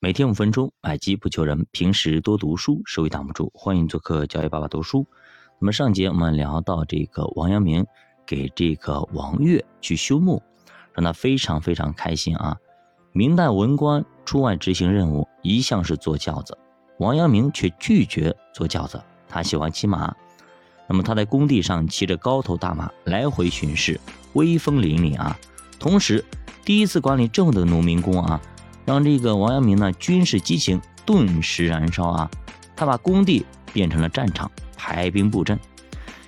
每天五分钟，买机不求人。平时多读书，收益挡不住。欢迎做客教育爸爸读书。那么上节我们聊到这个王阳明给这个王岳去修墓，让他非常非常开心啊。明代文官出外执行任务，一向是坐轿子，王阳明却拒绝坐轿子，他喜欢骑马。那么他在工地上骑着高头大马来回巡视，威风凛凛啊。同时，第一次管理这么多农民工啊。让这个王阳明呢，军事激情顿时燃烧啊！他把工地变成了战场，排兵布阵。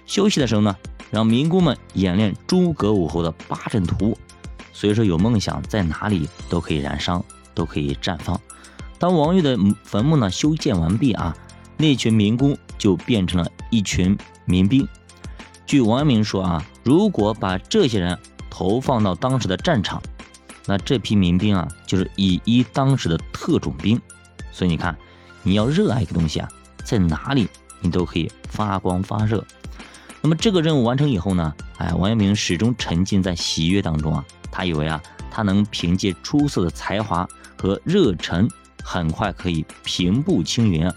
休息的时候呢，让民工们演练诸葛武侯的八阵图。所以说，有梦想在哪里都可以燃烧，都可以绽放。当王玉的坟墓呢修建完毕啊，那群民工就变成了一群民兵。据王阳明说啊，如果把这些人投放到当时的战场，那这批民兵啊，就是以一当十的特种兵，所以你看，你要热爱一个东西啊，在哪里你都可以发光发热。那么这个任务完成以后呢，哎，王阳明始终沉浸在喜悦当中啊，他以为啊，他能凭借出色的才华和热忱，很快可以平步青云，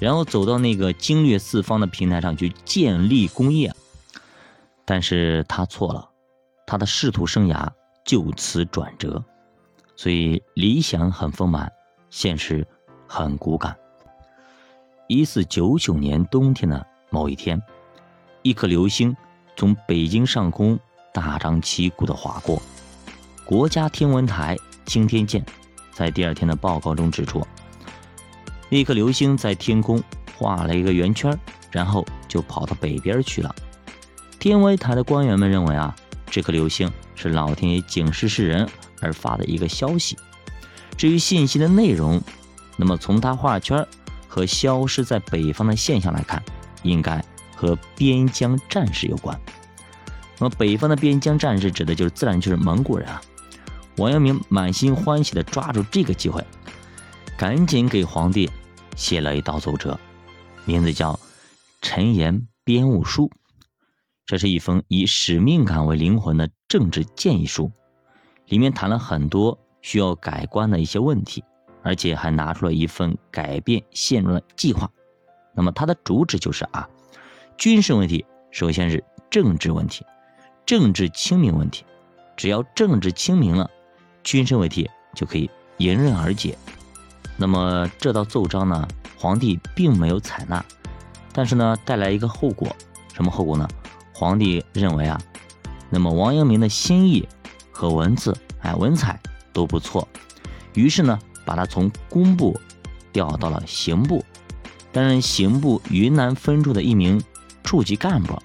然后走到那个经略四方的平台上去建立功业。但是他错了，他的仕途生涯。就此转折，所以理想很丰满，现实很骨感。一四九九年冬天的某一天，一颗流星从北京上空大张旗鼓地划过。国家天文台青天剑在第二天的报告中指出，那颗流星在天空画了一个圆圈，然后就跑到北边去了。天文台的官员们认为啊。这颗流星是老天爷警示世人而发的一个消息。至于信息的内容，那么从它画圈和消失在北方的现象来看，应该和边疆战士有关。那么北方的边疆战士指的就是自然就是蒙古人啊。王阳明满心欢喜地抓住这个机会，赶紧给皇帝写了一道奏折，名字叫《陈言编务书》。这是一封以使命感为灵魂的政治建议书，里面谈了很多需要改观的一些问题，而且还拿出了一份改变现状的计划。那么它的主旨就是啊，军事问题首先是政治问题，政治清明问题，只要政治清明了，军事问题就可以迎刃而解。那么这道奏章呢，皇帝并没有采纳，但是呢，带来一个后果，什么后果呢？皇帝认为啊，那么王阳明的心意和文字，哎，文采都不错，于是呢，把他从工部调到了刑部，担任刑部云南分处的一名处级干部，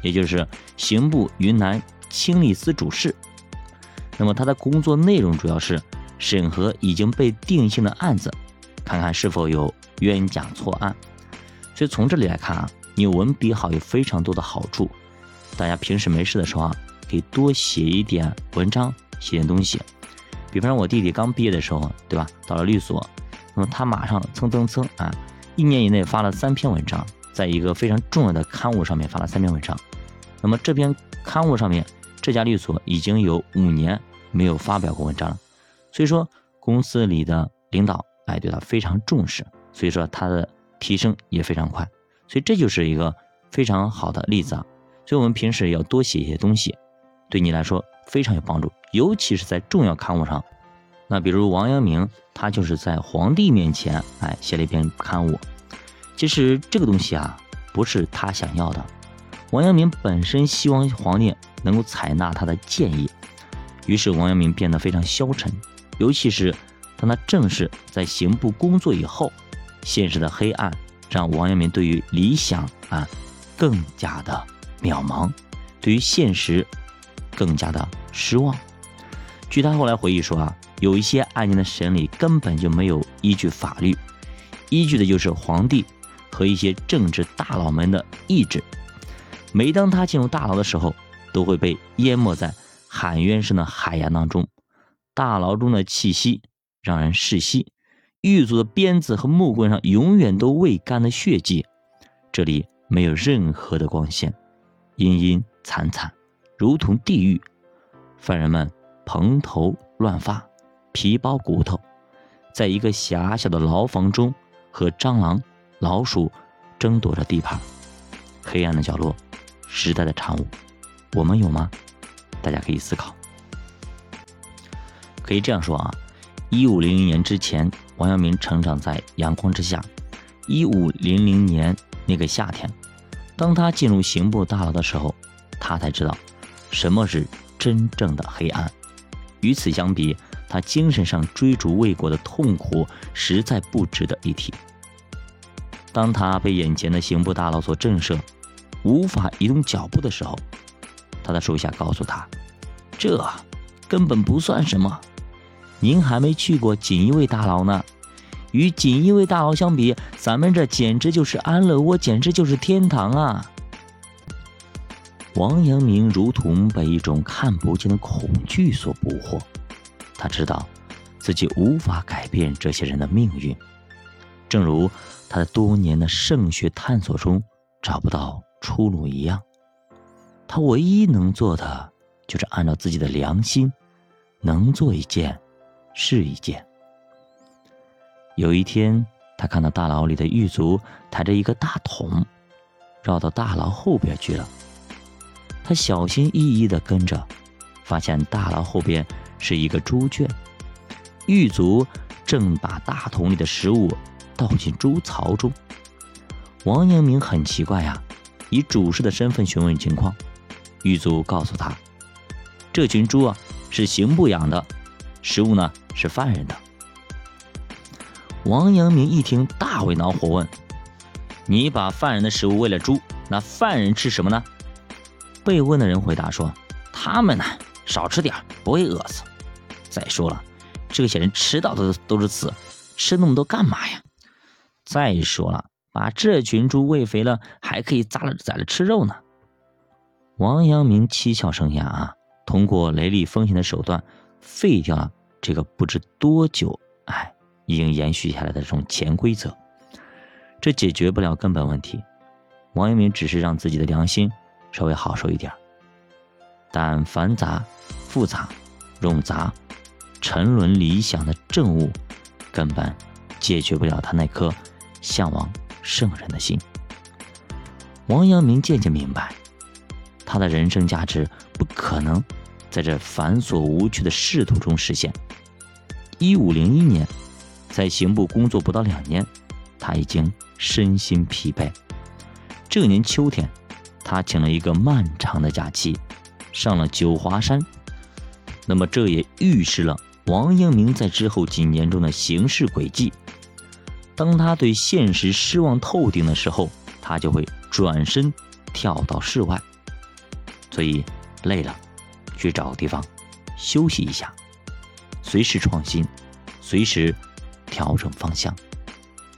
也就是刑部云南清吏司主事。那么他的工作内容主要是审核已经被定性的案子，看看是否有冤假错案。所以从这里来看啊，你文笔好有非常多的好处。大家平时没事的时候啊，可以多写一点文章，写点东西。比方说，我弟弟刚毕业的时候，对吧？到了律所，那么他马上蹭蹭蹭啊，一年以内发了三篇文章，在一个非常重要的刊物上面发了三篇文章。那么这篇刊物上面，这家律所已经有五年没有发表过文章了。所以说，公司里的领导哎对他非常重视，所以说他的提升也非常快。所以这就是一个非常好的例子啊。所以，我们平时要多写一些东西，对你来说非常有帮助，尤其是在重要刊物上。那比如王阳明，他就是在皇帝面前，哎，写了一篇刊物。其实这个东西啊，不是他想要的。王阳明本身希望皇帝能够采纳他的建议，于是王阳明变得非常消沉。尤其是当他正式在刑部工作以后，现实的黑暗让王阳明对于理想啊，更加的。渺茫，对于现实更加的失望。据他后来回忆说啊，有一些案件的审理根本就没有依据法律，依据的就是皇帝和一些政治大佬们的意志。每当他进入大牢的时候，都会被淹没在喊冤声的海洋当中。大牢中的气息让人窒息，狱卒的鞭子和木棍上永远都未干的血迹，这里没有任何的光线。阴阴惨惨，如同地狱。犯人们蓬头乱发，皮包骨头，在一个狭小的牢房中和蟑螂、老鼠争夺着地盘。黑暗的角落，时代的产物，我们有吗？大家可以思考。可以这样说啊，一五零零年之前，王阳明成长在阳光之下。一五零零年那个夏天，当他进入刑部大牢的时候，他才知道什么是真正的黑暗。与此相比，他精神上追逐未果的痛苦实在不值得一提。当他被眼前的刑部大牢所震慑，无法移动脚步的时候，他的手下告诉他：“这根本不算什么。”您还没去过锦衣卫大牢呢，与锦衣卫大牢相比，咱们这简直就是安乐窝，简直就是天堂啊！王阳明如同被一种看不见的恐惧所捕获，他知道自己无法改变这些人的命运，正如他在多年的圣学探索中找不到出路一样。他唯一能做的，就是按照自己的良心，能做一件。是一件。有一天，他看到大牢里的狱卒抬着一个大桶，绕到大牢后边去了。他小心翼翼地跟着，发现大牢后边是一个猪圈，狱卒正把大桶里的食物倒进猪槽中。王阳明很奇怪呀，以主事的身份询问情况，狱卒告诉他，这群猪啊是刑部养的。食物呢是犯人的。王阳明一听大为恼火，问：“你把犯人的食物喂了猪，那犯人吃什么呢？”被问的人回答说：“他们呢少吃点不会饿死。再说了，这些人吃到的都是刺，吃那么多干嘛呀？再说了，把这群猪喂肥了，还可以宰了宰了吃肉呢。”王阳明七窍生烟啊，通过雷厉风行的手段。废掉了这个不知多久，哎，已经延续下来的这种潜规则，这解决不了根本问题。王阳明只是让自己的良心稍微好受一点，但繁杂、复杂、冗杂、沉沦理想的政务，根本解决不了他那颗向往圣人的心。王阳明渐渐明白，他的人生价值不可能。在这繁琐无趣的仕途中实现。一五零一年，在刑部工作不到两年，他已经身心疲惫。这年秋天，他请了一个漫长的假期，上了九华山。那么，这也预示了王阳明在之后几年中的行事轨迹。当他对现实失望透顶的时候，他就会转身跳到室外。所以，累了。去找个地方休息一下，随时创新，随时调整方向。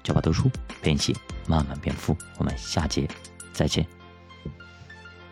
脚把读书，陪你一起慢慢变富。我们下节再见。